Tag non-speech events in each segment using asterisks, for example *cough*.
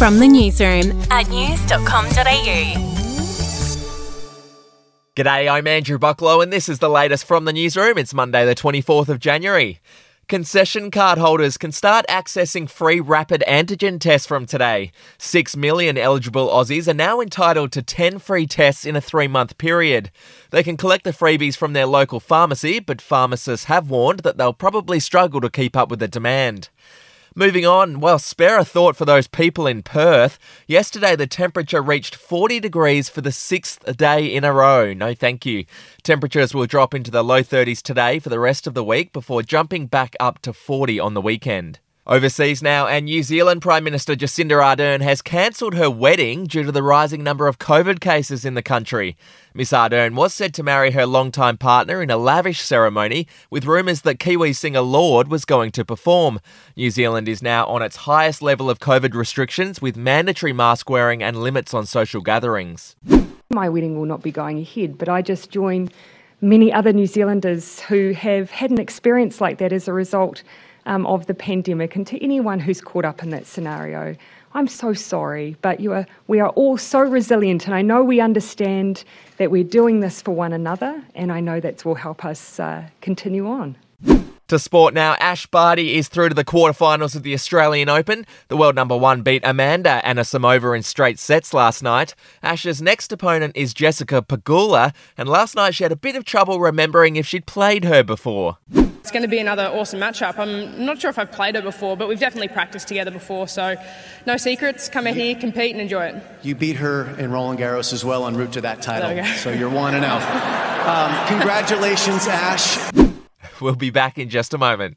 From the newsroom at news.com.au. G'day, I'm Andrew Bucklow, and this is the latest from the newsroom. It's Monday, the 24th of January. Concession card holders can start accessing free rapid antigen tests from today. Six million eligible Aussies are now entitled to 10 free tests in a three month period. They can collect the freebies from their local pharmacy, but pharmacists have warned that they'll probably struggle to keep up with the demand. Moving on, well, spare a thought for those people in Perth. Yesterday, the temperature reached 40 degrees for the sixth day in a row. No, thank you. Temperatures will drop into the low 30s today for the rest of the week before jumping back up to 40 on the weekend. Overseas now, and New Zealand Prime Minister Jacinda Ardern has cancelled her wedding due to the rising number of COVID cases in the country. Miss Ardern was said to marry her longtime partner in a lavish ceremony, with rumours that Kiwi singer Lorde was going to perform. New Zealand is now on its highest level of COVID restrictions, with mandatory mask wearing and limits on social gatherings. My wedding will not be going ahead, but I just join many other New Zealanders who have had an experience like that as a result um, of the pandemic. And to anyone who's caught up in that scenario, I'm so sorry, but you are, we are all so resilient, and I know we understand that we're doing this for one another, and I know that will help us uh, continue on. To sport now, Ash Barty is through to the quarterfinals of the Australian Open. The world number one beat Amanda Anisimova in straight sets last night. Ash's next opponent is Jessica Pegula, and last night she had a bit of trouble remembering if she'd played her before. It's going to be another awesome matchup. I'm not sure if I've played her before, but we've definitely practiced together before, so no secrets. Come out here, compete, and enjoy it. You beat her in Roland Garros as well en route to that title, so you're 1 and 0. *laughs* Um, congratulations, Ash. We'll be back in just a moment.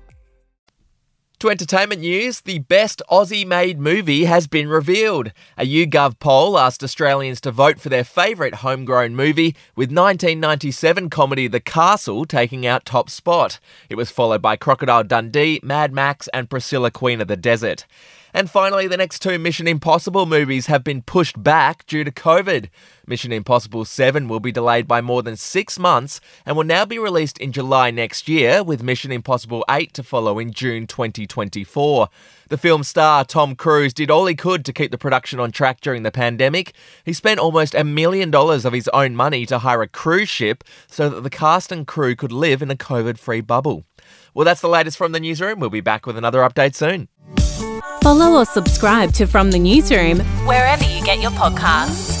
To entertainment news, the best Aussie made movie has been revealed. A YouGov poll asked Australians to vote for their favourite homegrown movie, with 1997 comedy The Castle taking out top spot. It was followed by Crocodile Dundee, Mad Max, and Priscilla Queen of the Desert. And finally, the next two Mission Impossible movies have been pushed back due to COVID. Mission Impossible 7 will be delayed by more than six months and will now be released in July next year, with Mission Impossible 8 to follow in June 2024. The film star Tom Cruise did all he could to keep the production on track during the pandemic. He spent almost a million dollars of his own money to hire a cruise ship so that the cast and crew could live in a COVID free bubble. Well, that's the latest from the newsroom. We'll be back with another update soon. Follow or subscribe to From the Newsroom wherever you get your podcasts.